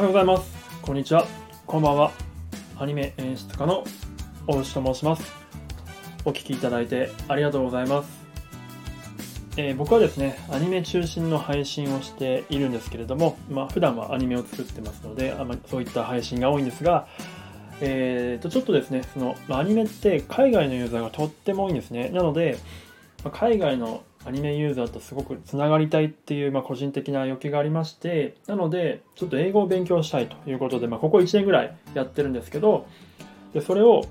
はようございます。こんにちは。こんばんは。アニメ演出家の大内と申します。お聴きいただいてありがとうございます。えー、僕はですね、アニメ中心の配信をしているんですけれども、まあ、普段はアニメを作ってますので、あまりそういった配信が多いんですが、えー、とちょっとですね、その、まアニメって海外のユーザーがとっても多いんですね。なので、ま海外のアニメユーザーとすごくつながりたいっていう、まあ、個人的な欲求がありましてなのでちょっと英語を勉強したいということで、まあ、ここ1年ぐらいやってるんですけどでそれを、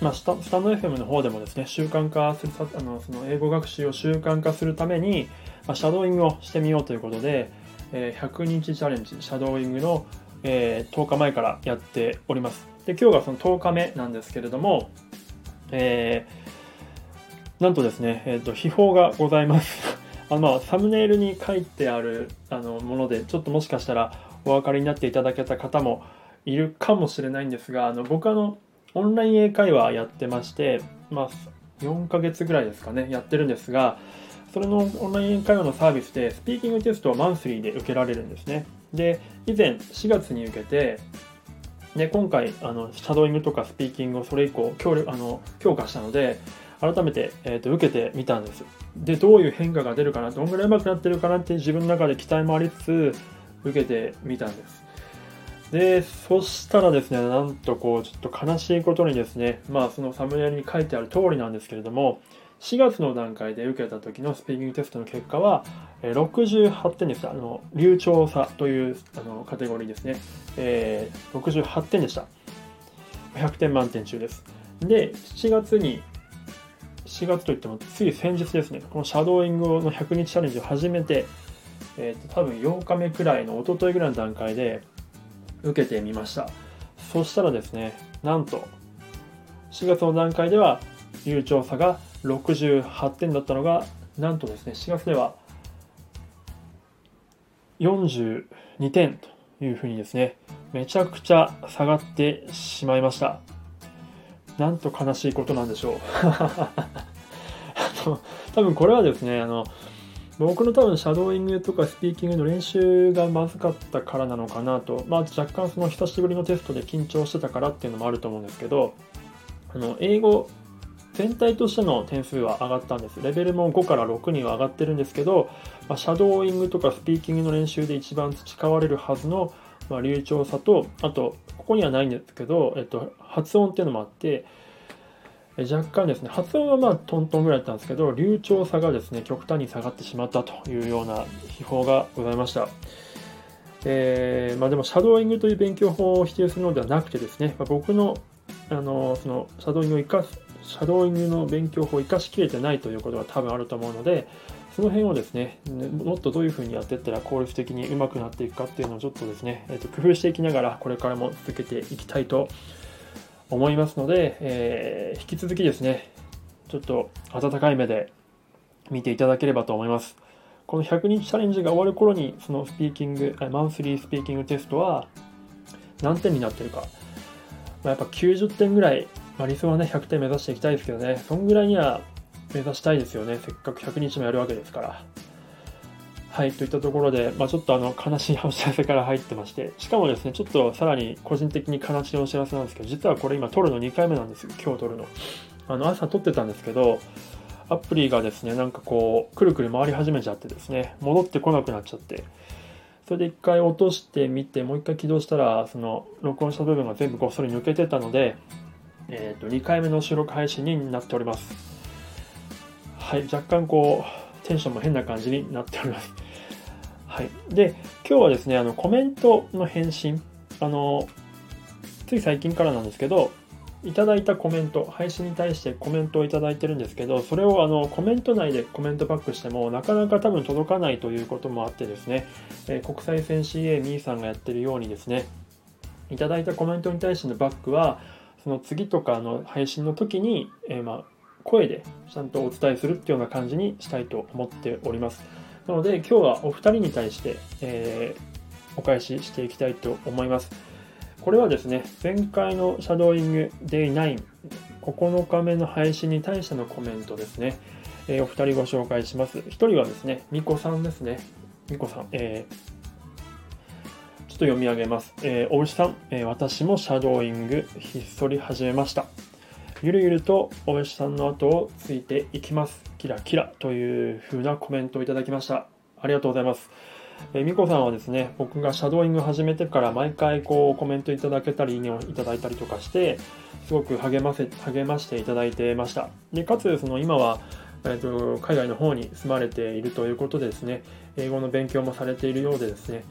まあ、スタスタンド FM の方でもですね習慣化するあのその英語学習を習慣化するために、まあ、シャドーイングをしてみようということで、えー、100日チャレンジシャドーイングの、えー、10日前からやっております。で今日がその10日目なんですけれども、えーなんとですね、えーと、秘宝がございます。あ、まあ、サムネイルに書いてあるあのものでちょっともしかしたらお分かりになっていただけた方もいるかもしれないんですがあの僕あのオンライン英会話やってまして、まあ、4ヶ月ぐらいですかねやってるんですがそれのオンライン英会話のサービスでスピーキングテストをマンスリーで受けられるんですね。で以前4月に受けてで今回あのシャドーイングとかスピーキングをそれ以降強力あの強化したので改めて、えーと、受けてみたんです。で、どういう変化が出るかな、どんぐらい上手くなってるかなって自分の中で期待もありつつ、受けてみたんです。で、そしたらですね、なんとこう、ちょっと悲しいことにですね、まあそのサムネイルに書いてある通りなんですけれども、4月の段階で受けた時のスピーキングテストの結果は、68点でした。あの、流暢さというあのカテゴリーですね。えー、68点でした。100点満点中です。で、7月に4月といってもつい先日ですね、このシャドーイングの100日チャレンジを始めて、えーと、多分8日目くらいの一昨日ぐらいの段階で受けてみました。そしたらですね、なんと4月の段階では流暢さが68点だったのが、なんとですね、4月では42点というふうにですね、めちゃくちゃ下がってしまいました。なんと悲しいことなんでしょう 多分これはですねあの僕の多分シャドーイングとかスピーキングの練習がまずかったからなのかなと、まあ、若干その久しぶりのテストで緊張してたからっていうのもあると思うんですけどあの英語全体としての点数は上がったんです。レベルも5から6には上がってるんですけど、まあ、シャドーイングとかスピーキングの練習で一番培われるはずの、まあ、流暢さと、あと、ここにはないんですけど、えっと、発音っていうのもあって、若干ですね、発音はまあトントンぐらいだったんですけど、流暢さがですね、極端に下がってしまったというような秘宝がございました。えー、まあ、でも、シャドーイングという勉強法を否定するのではなくてですね、まあ、僕のあのそのシャドーイングを生かす、シャドーイングの勉強法を生かしきれてないということが多分あると思うので、その辺をですね、もっとどういうふうにやっていったら効率的に上手くなっていくかっていうのをちょっとですね、えー、と工夫していきながら、これからも続けていきたいと思いますので、えー、引き続きですね、ちょっと温かい目で見ていただければと思います。この100日チャレンジが終わる頃に、そのスピーキング、マンスリースピーキングテストは何点になってるか。まあ、やっぱ90点ぐらい、まあ、理想はね、100点目指していきたいですけどね、そんぐらいには目指したいですよね。せっかく100日もやるわけですから。はい、といったところで、まあ、ちょっとあの悲しいお知らせから入ってまして、しかもですね、ちょっとさらに個人的に悲しいお知らせなんですけど、実はこれ今撮るの2回目なんですよ、今日撮るの。あの朝撮ってたんですけど、アプリがですね、なんかこう、くるくる回り始めちゃってですね、戻ってこなくなっちゃって、それで1回落としてみて、もう1回起動したら、その録音した部分が全部ごっそり抜けてたので、えっ、ー、と、2回目の収録配信になっております。はい、若干こう、テンションも変な感じになっております。はい、で今日はですねあのコメントの返信あのつい最近からなんですけどいただいたコメント配信に対してコメントをいただいてるんですけどそれをあのコメント内でコメントバックしてもなかなか多分届かないということもあってですね、えー、国際線 CA ミーさんがやってるようにですねいただいたコメントに対してのバックはその次とかの配信の時に、えー、まあ、声でちゃんとお伝えするっていうような感じにしたいと思っております。なので今日はお二人に対して、えー、お返ししていきたいと思います。これはですね、前回のシャドーイング Day9、9日目の配信に対してのコメントですね。えー、お二人ご紹介します。一人はですね、みこさんですね。みこさん。えー、ちと読み上げます。えー、お牛さん、えー、私もシャドーイングひっそり始めました。ゆるゆるとお牛さんの後をついていきます。キラキラという風なコメントをいただきました。ありがとうございます。えー、みこさんはですね、僕がシャドーイング始めてから毎回こうコメントいただけたり、いいねをいただいたりとかして、すごく励ませ励ましていただいてました。でかつその今は、えーと、海外の方に住まれているということでですね、英語の勉強もされているようでですね、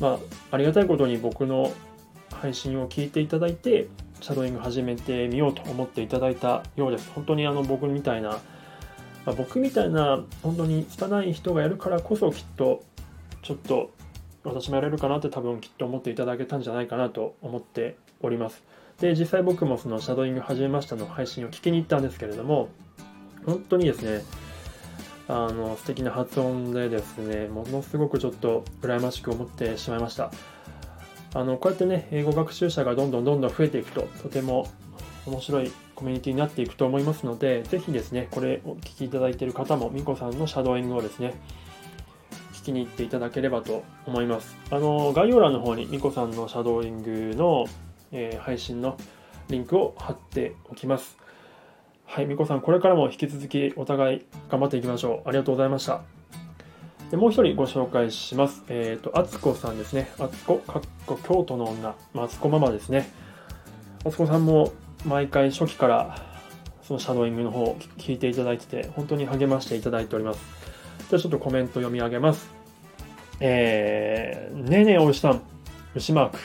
まあ、ありがたいことに僕の配信を聞いていただいて、シャドーイング始めてみようと思っていただいたようです。本当にあの僕みたいな、まあ、僕みたいな本当に拙い人がやるからこそきっとちょっと私もやれるかなって多分きっと思っていただけたんじゃないかなと思っております。で、実際僕もそのシャドーイング始めましたの配信を聞きに行ったんですけれども、本当にですね、あの素敵な発音でですね、ものすごくちょっと羨ましく思ってしまいました。あのこうやってね、英語学習者がどんどんどんどん増えていくと、とても面白いコミュニティになっていくと思いますので、ぜひですね、これをお聞きいただいている方も、みこさんのシャドーイングをですね、聞きに行っていただければと思います。あの概要欄の方にみこさんのシャドーイングの、えー、配信のリンクを貼っておきます。はい、みこさん、これからも引き続きお互い頑張っていきましょう。ありがとうございました。でもう一人ご紹介します。えっ、ー、と、あつこさんですね。あつこ、かっこ京都の女、あつこママですね。あつこさんも毎回初期からそのシャドーイングの方を聞いていただいてて、本当に励ましていただいております。じゃあちょっとコメント読み上げます。えー、ねえねえお牛さん、牛マーク。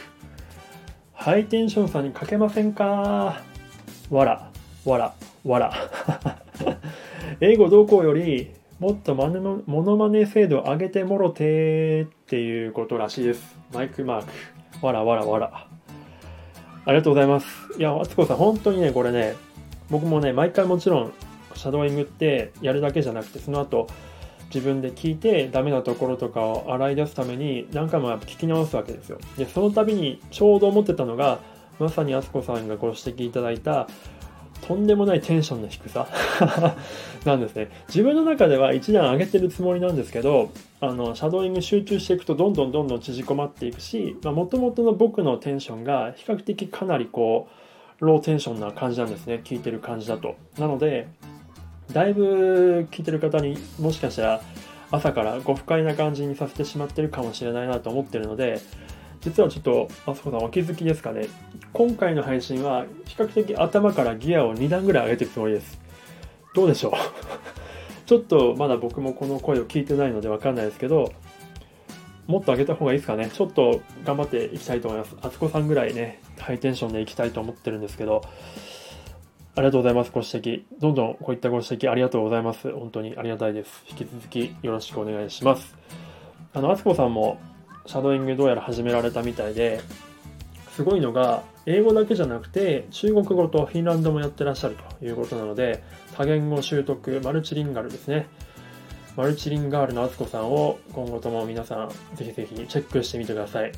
ハイテンションさんにかけませんか？わら、わら、わら。英語同行よりもっとモノマネ精度上げてもろてっていうことらしいです。マイクマーク。わらわらわら。ありがとうございます。いや、あつこさん、本当にね、これね、僕もね、毎回もちろん、シャドーイングってやるだけじゃなくて、その後、自分で聞いてダメなところとかを洗い出すために何回も聞き直すわけですよ。で、その度にちょうど思ってたのが、まさにあつこさんがご指摘いただいた、とんでもないテンションの低さ なんですね。自分の中では一段上げてるつもりなんですけど、あの、シャドーイング集中していくとどんどんどんどん縮こまっていくし、もともとの僕のテンションが比較的かなりこう、ローテンションな感じなんですね。聞いてる感じだと。なので、だいぶ聞いてる方にもしかしたら朝からご不快な感じにさせてしまってるかもしれないなと思ってるので、実はちょっと、あそこさんお気づきですかね。今回の配信は比較的頭からギアを2段ぐらい上げていくつもりです。どうでしょう？ちょっとまだ僕もこの声を聞いてないのでわかんないですけど、もっと上げた方がいいですかね。ちょっと頑張っていきたいと思います。あつこさんぐらいね、ハイテンションでいきたいと思ってるんですけど、ありがとうございます。ご指摘。どんどんこういったご指摘ありがとうございます。本当にありがたいです。引き続きよろしくお願いします。あの、あつこさんもシャドーイングどうやら始められたみたいで、すごいのが、英語だけじゃなくて、中国語とフィンランドもやってらっしゃるということなので、多言語習得、マルチリンガルですね。マルチリンガールのあつこさんを今後とも皆さん、ぜひぜひチェックしてみてください。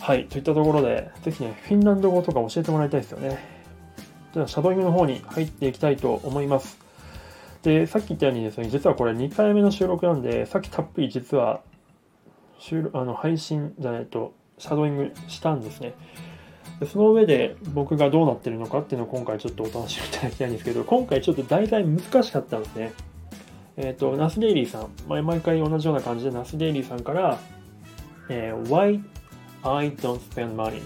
はい、といったところで、ぜひね、フィンランド語とか教えてもらいたいですよね。では、シャドーイングの方に入っていきたいと思います。で、さっき言ったようにですね、実はこれ2回目の収録なんで、さっきたっぷり実は収録あの配信じゃないとシャドーイングしたんですね。でその上で僕がどうなってるのかっていうのを今回ちょっとお楽しみいただきたいんですけど今回ちょっと題材難しかったんですね。えっ、ー、と Nas Daily さん。毎毎回同じような感じで Nas Daily さんから、えー、Why I don't spend money?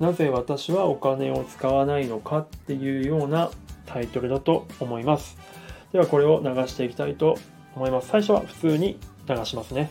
なぜ私はお金を使わないのかっていうようなタイトルだと思います。ではこれを流していきたいと思います。最初は普通に流しますね。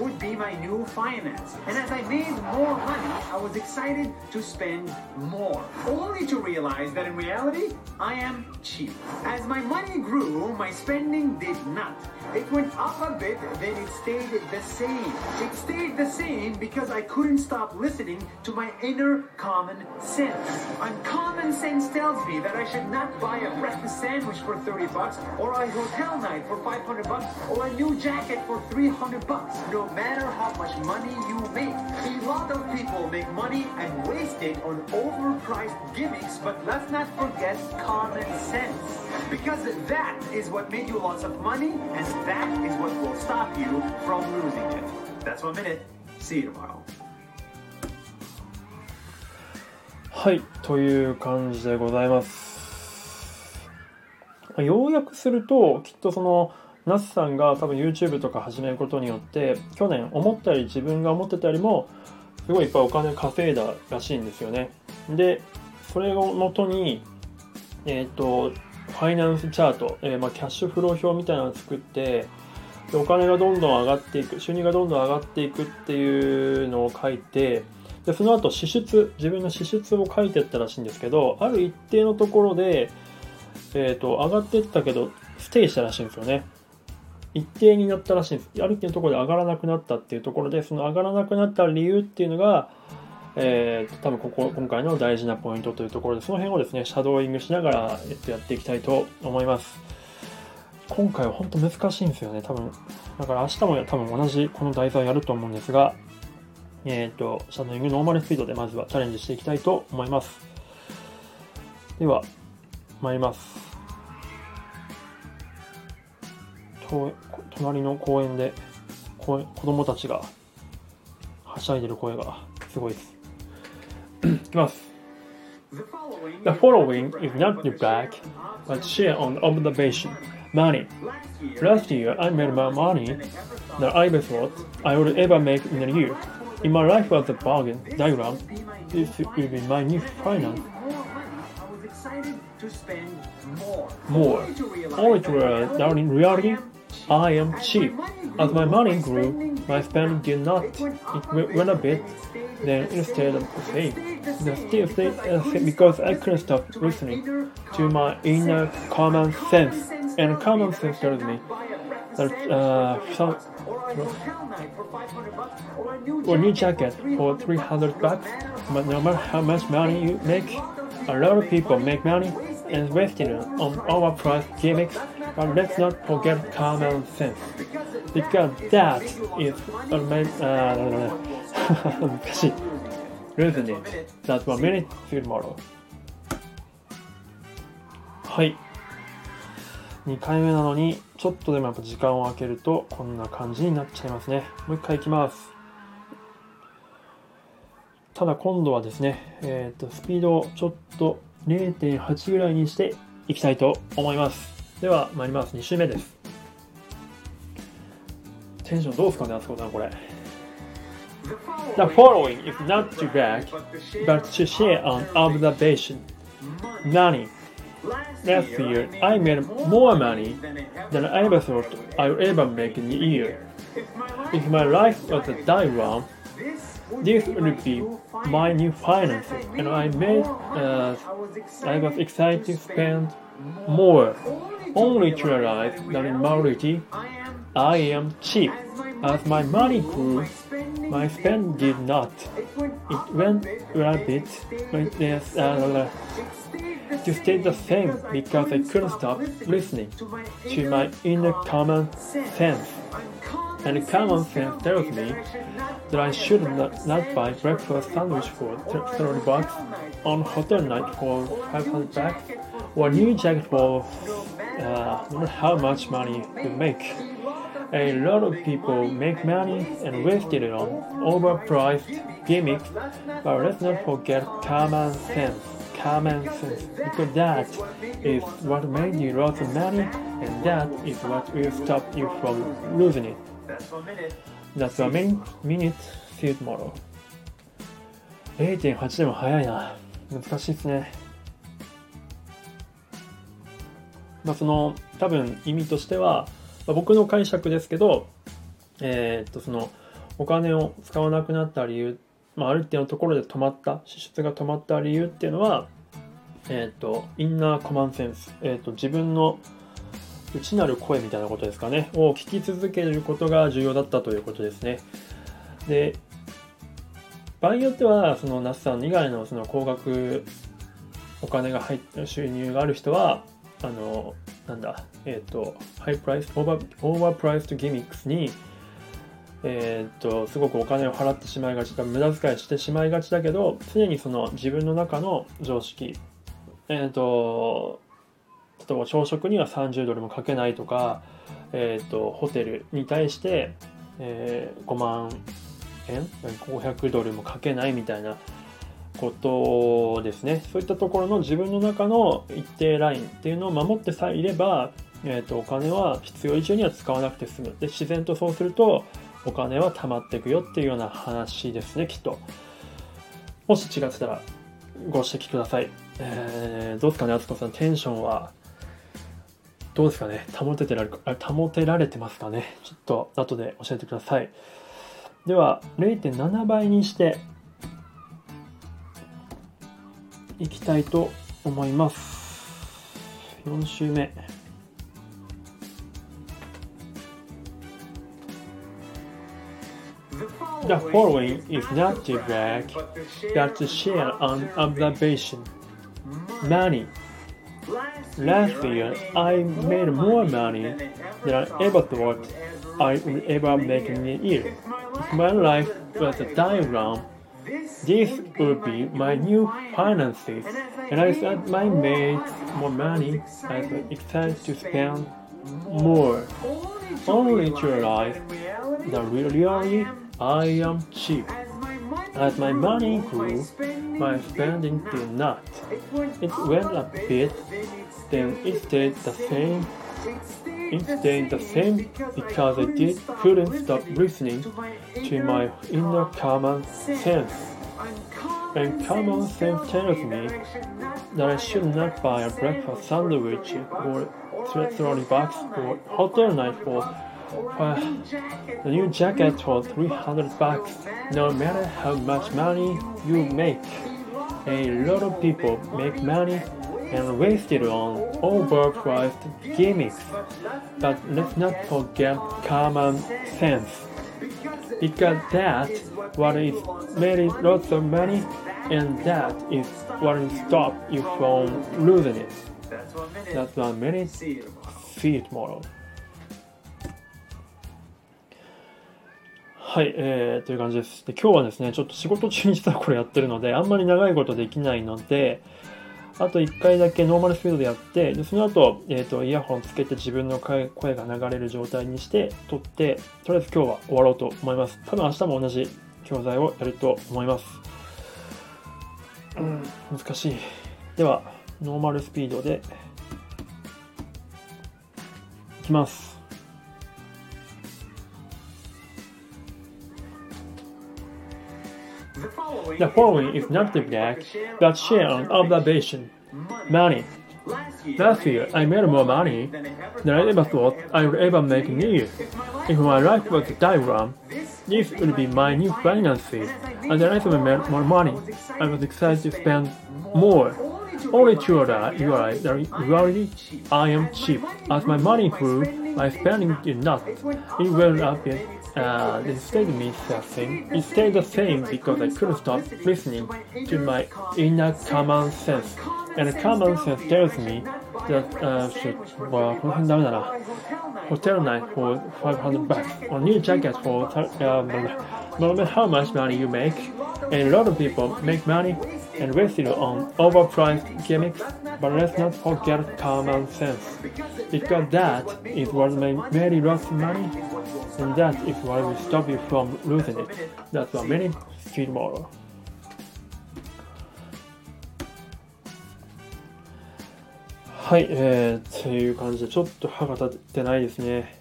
Would be my new finance. And as I made more money, I was excited to spend more. Only to realize that in reality, I am cheap. As my money grew, my spending did not. It went up a bit, then it stayed the same. It stayed the same because I couldn't stop listening to my inner common sense. And common sense tells me that that I should not buy a breakfast sandwich for 30 bucks, or a hotel night for 500 bucks, or a new jacket for 300 bucks. No matter how much money you make, a lot of people make money and waste it on overpriced gimmicks, but let's not forget common sense. Because that is what made you lots of money, and that is what will stop you from losing it. That's one minute. See you tomorrow. はい、という感じでございます。要約すると、きっとその、 ナスさんが多分 YouTube とか始めることによって、去年思ったより自分が思ってたよりも、すごいいっぱいお金稼いだらしいんですよね。で、それをもとに、えっ、と、ファイナンスチャート、えーまあ、キャッシュフロー表みたいなのを作って、でお金がどんどん上がっていく、収入がどんどん上がっていくっていうのを書いて、でその後支出自分の支出を書いてったらしいんですけどある一定のところで、えー、と上がってったけどステイしたらしいんですよね一定になったらしいんですある一定のところで上がらなくなったっていうところでその上がらなくなった理由っていうのがえー、と多分ここ今回の大事なポイントというところでその辺をですねシャドーイングしながら、えっと、やっていきたいと思います今回は本当難しいんですよね多分だから明日も多分同じこの題材やると思うんですがえっ、と、シャドーイングノーマルスピードでまずはチャレンジしていきたいと思います。では、参ります。隣の公園で公園子供たちがはしゃいでる声がすごいです。いきます。The following is not to brag, but share on observation. Money. Last year, I made more money than I ever thought I would ever make in a year. In my life was a bargain diagram. This will be my new finance. More. Only to realize that in reality, I am cheap. As my money grew, my spending did not. It went a bit, then instead of the same. The still stayed same because I couldn't stop listening to my inner common sense. And common sense tells me that uh, some, or new jacket for 300 bucks, no matter how much money you make, a lot of people make money and waste it on overpriced gimmicks, but let's not forget common sense. Because that is a main, uh, 難しい。Reasoning. That's one minute, field model. はい。2回目なのに、ちょっとでもやっぱ時間を空けると、こんな感じになっちゃいますね。もう一回いきます。ただ今度はですね、えっ、と、スピードをちょっと0.8ぐらいにしていきたいと思います。では、参ります。2周目です。テンションどうですかね、あそこさん、これ。The following is not to brag, but to share an observation. Money. Last year, I made more money than I ever thought I would ever make in a year. If my life was a d i a g r a m would be my new finances, and I made. Uh, I was excited to spend more, only to realize that in reality, I am cheap. As my money grew, my spend did not. It went a bit, but yes, uh, to stay the same because I couldn't stop listening to my inner common sense. And common me that I should not, not buy breakfast sandwich for 30 bucks on hotel night for 500 bucks or new jacket for uh, no matter how much money you make. A lot of people make money and waste it on overpriced gimmicks, but let's not forget common sense. Common sense, because that is what made you lots of money, and that is what will stop you from losing it. That's one minute. That's a min minute field model. 0.8でも早いな。難しいですね。まあ、その多分意味としては、まあ、僕の解釈ですけど、えーっとそのお金を使わなくなった理由、まあ、ある一定のところで止まった支出が止まった理由っていうのは、えーっと inner common sense、えーっと自分の内なる声みたいなことですかねを聞き続けることが重要だったということですね。で場合によってはその Nas さん以外のその高額お金が入ってる収入がある人はあのなんだえっ、と high price over overpriced gimmicks にえっ、とすごくお金を払ってしまいがちだ無駄遣いしてしまいがちだけど常にその自分の中の常識えっ、と例えば朝食には30ドルもかけないとか、えっとホテルに対して、えー5万円？500ドルもかけないみたいなことですね。そういったところの自分の中の一定ラインっていうのを守ってさえいれば、えー、とお金は必要以上には使わなくて済む。で自然とそうするとお金は貯まっていくよっていうような話ですねきっと。もし違ってたらご指摘ください、えーどうですかねあつこさん。テンションは？どうですかね？保ててられか保てられてますかね？ちょっと後で教えてください。では0.7倍にしていきたいと思います。4週目 The following is not to brag, but to share an observation. money Last year, I made more money than I ever thought I would ever make in a year. If my life was a diagram, this would be my new finances. And I thought I made more money, I was excited to spend more. Only to realize that really I am cheap. As my money grew, my spending did not. It went a bit, then it stayed the same. It stayed the same because I did couldn't stop listening to my inner common sense. And common sense tells me that I should not buy a breakfast sandwich or trolley box or hotel night for uh, the new jacket for 300 bucks, no matter how much money you make. A lot of people make money and waste it on overpriced gimmicks. But let's not forget common sense. Because that what is made lots of money and that is what will stop you from losing it. That's one minute See you はい、えー、という感じです。で今日はですね、ちょっと仕事中に実はこれやってるので、あんまり長いことできないので、あと1回だけノーマルスピードでやって、でその後、えー、とイヤホンつけて自分の声が流れる状態にして撮って、とりあえず今日は終わろうと思います。多分明日も同じ教材をやると思います。うん、難しい。では、ノーマルスピードでいきます。The following is not the brag, but share an observation. Money. Last year, I made more money Than I ever thought I would ever make in a year. If my life was a diagram, this would be my new finances. And then I made more money. I was excited to spend more. Only two are that you are the reality. I am cheap. As my money grew, my spending did not. It went up and uh, it stayed me the same. It stayed the same because I couldn't stop listening to my inner common sense. And common sense tells me that uh, should, well, hotel night for 500 bucks, or new jacket for uh, no matter how much money you make. And a lot of people make money and waste it on overpriced gimmicks, but let's not forget common sense. Because that is what made many lost money, and that is what will stop you from losing it. That's what many street model. はい、えー、っていう感じで、ちょっと歯が立ってないですね。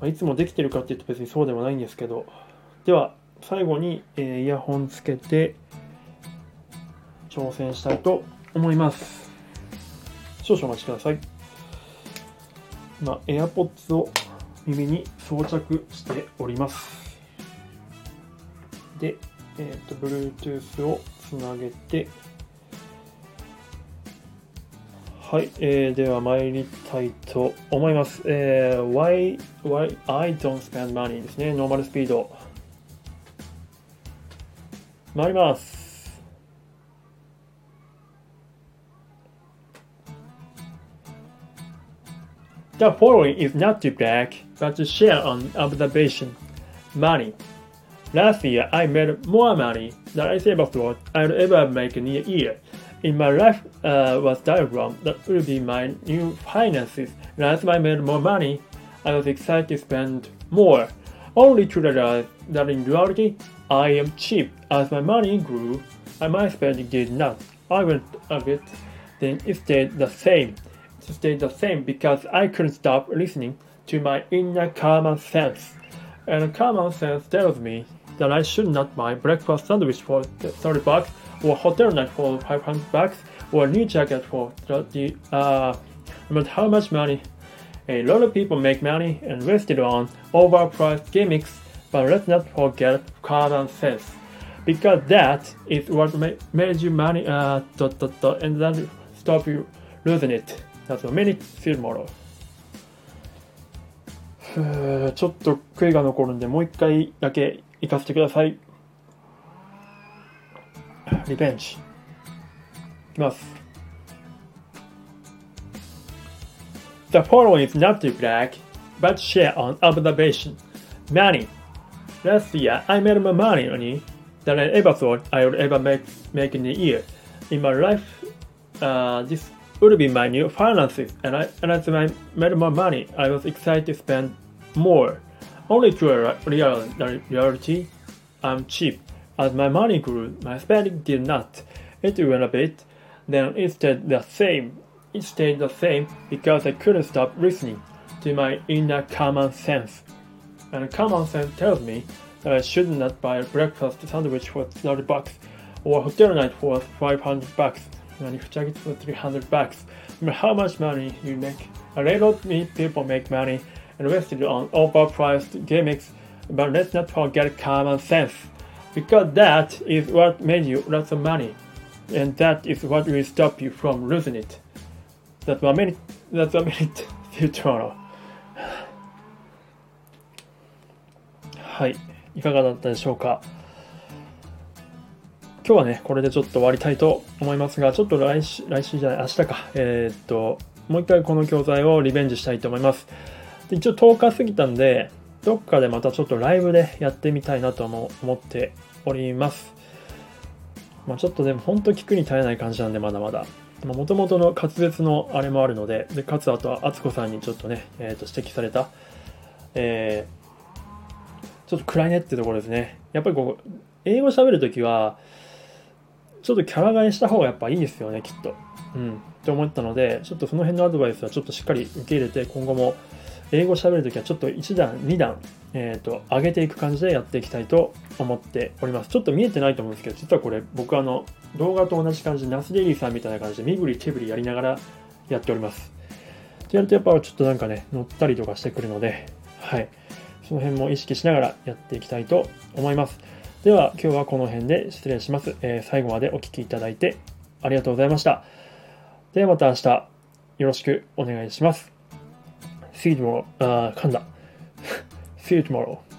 まあ、いつもできてるかっていうと別にそうでもないんですけど。では、最後に、えーイヤホンつけて挑戦したいと思います。少々お待ちください。今、AirPods を耳に装着しております。で、えっ、と、Bluetooth をつなげて、はい、えー、では参りたいと思います。えー、why, why I don't spend money ですね。ノーマルスピード。参ります。The following is not to brag, but to share an observation. Money. Last year, I made more money than I ever thought I'd ever make in a year. In my life uh, was diagram that would be my new finances. As I made more money, I was excited to spend more. Only to realize that in reality, I am cheap. As my money grew, and my spending did not. I went a bit, then it stayed the same. Stayed the same because I couldn't stop listening to my inner common sense. And common sense tells me that I should not buy breakfast sandwich for 30 bucks, or hotel night for 500 bucks, or new jacket for 30, uh, no matter how much money. A lot of people make money and waste it on overpriced gimmicks, but let's not forget common sense. Because that is what ma- made you money, uh, dot, dot, dot, and that stop you losing it. That's a minute field model. ふーちょっと悔いが残るんで、もう一回だけ行かせてください。リベンジ。いきます。The following is not to brag, but share on observation. Money. Last year, I made more money than I ever thought I would ever make, make in a year. In my life, uh, this would be my new finances, and, I, and as I made more money, I was excited to spend more. Only to real, reality, I'm cheap. As my money grew, my spending did not. It went a bit, then it stayed the same. It stayed the same because I couldn't stop listening to my inner common sense. And common sense tells me that I should not buy a breakfast sandwich for 30 bucks or hotel night for 500 bucks and if jacket for 300 bucks. No matter how much money you make, a lot of people make money and waste it on overpriced gimmicks, but let's not forget common sense. Because that is what made you lots of money, and that is what will stop you from losing it. That's one minute. That's one minute. Future. はい、いかがだったでしょうか。 今日はね、これでちょっと終わりたいと思いますが、ちょっと来週、来週じゃない、明日か。えーっと、もう一回この教材をリベンジしたいと思います。で一応10日過ぎたんで、どっかでまたちょっとライブでやってみたいなとも思っております。まあ、ちょっとでも本当聞くに耐えない感じなんで、まだまだ。もともとの滑舌のあれもあるので、でかつあとは敦子さんにちょっとね、えー、と指摘された、えーちょっと暗いねってところですね。やっぱりこう、英語喋るときは、ちょっとキャラ替えした方がやっぱいいですよね、きっと。うん。って思ったので、ちょっとその辺のアドバイスはちょっとしっかり受け入れて、今後も英語喋るときはちょっと1段、2段、えっ、と、上げていく感じでやっていきたいと思っております。ちょっと見えてないと思うんですけど、実はこれ、僕あの、動画と同じ感じで、ナスデリーさんみたいな感じで、身振り手振りやりながらやっております。ってやるとやっぱちょっとなんかね、乗ったりとかしてくるので、はい。その辺も意識しながらやっていきたいと思います。では今日はこの辺で失礼します。えー最後までお聴きいただいてありがとうございました。ではまた明日よろしくお願いします。See you tomorrow. あー噛んだ。See you tomorrow.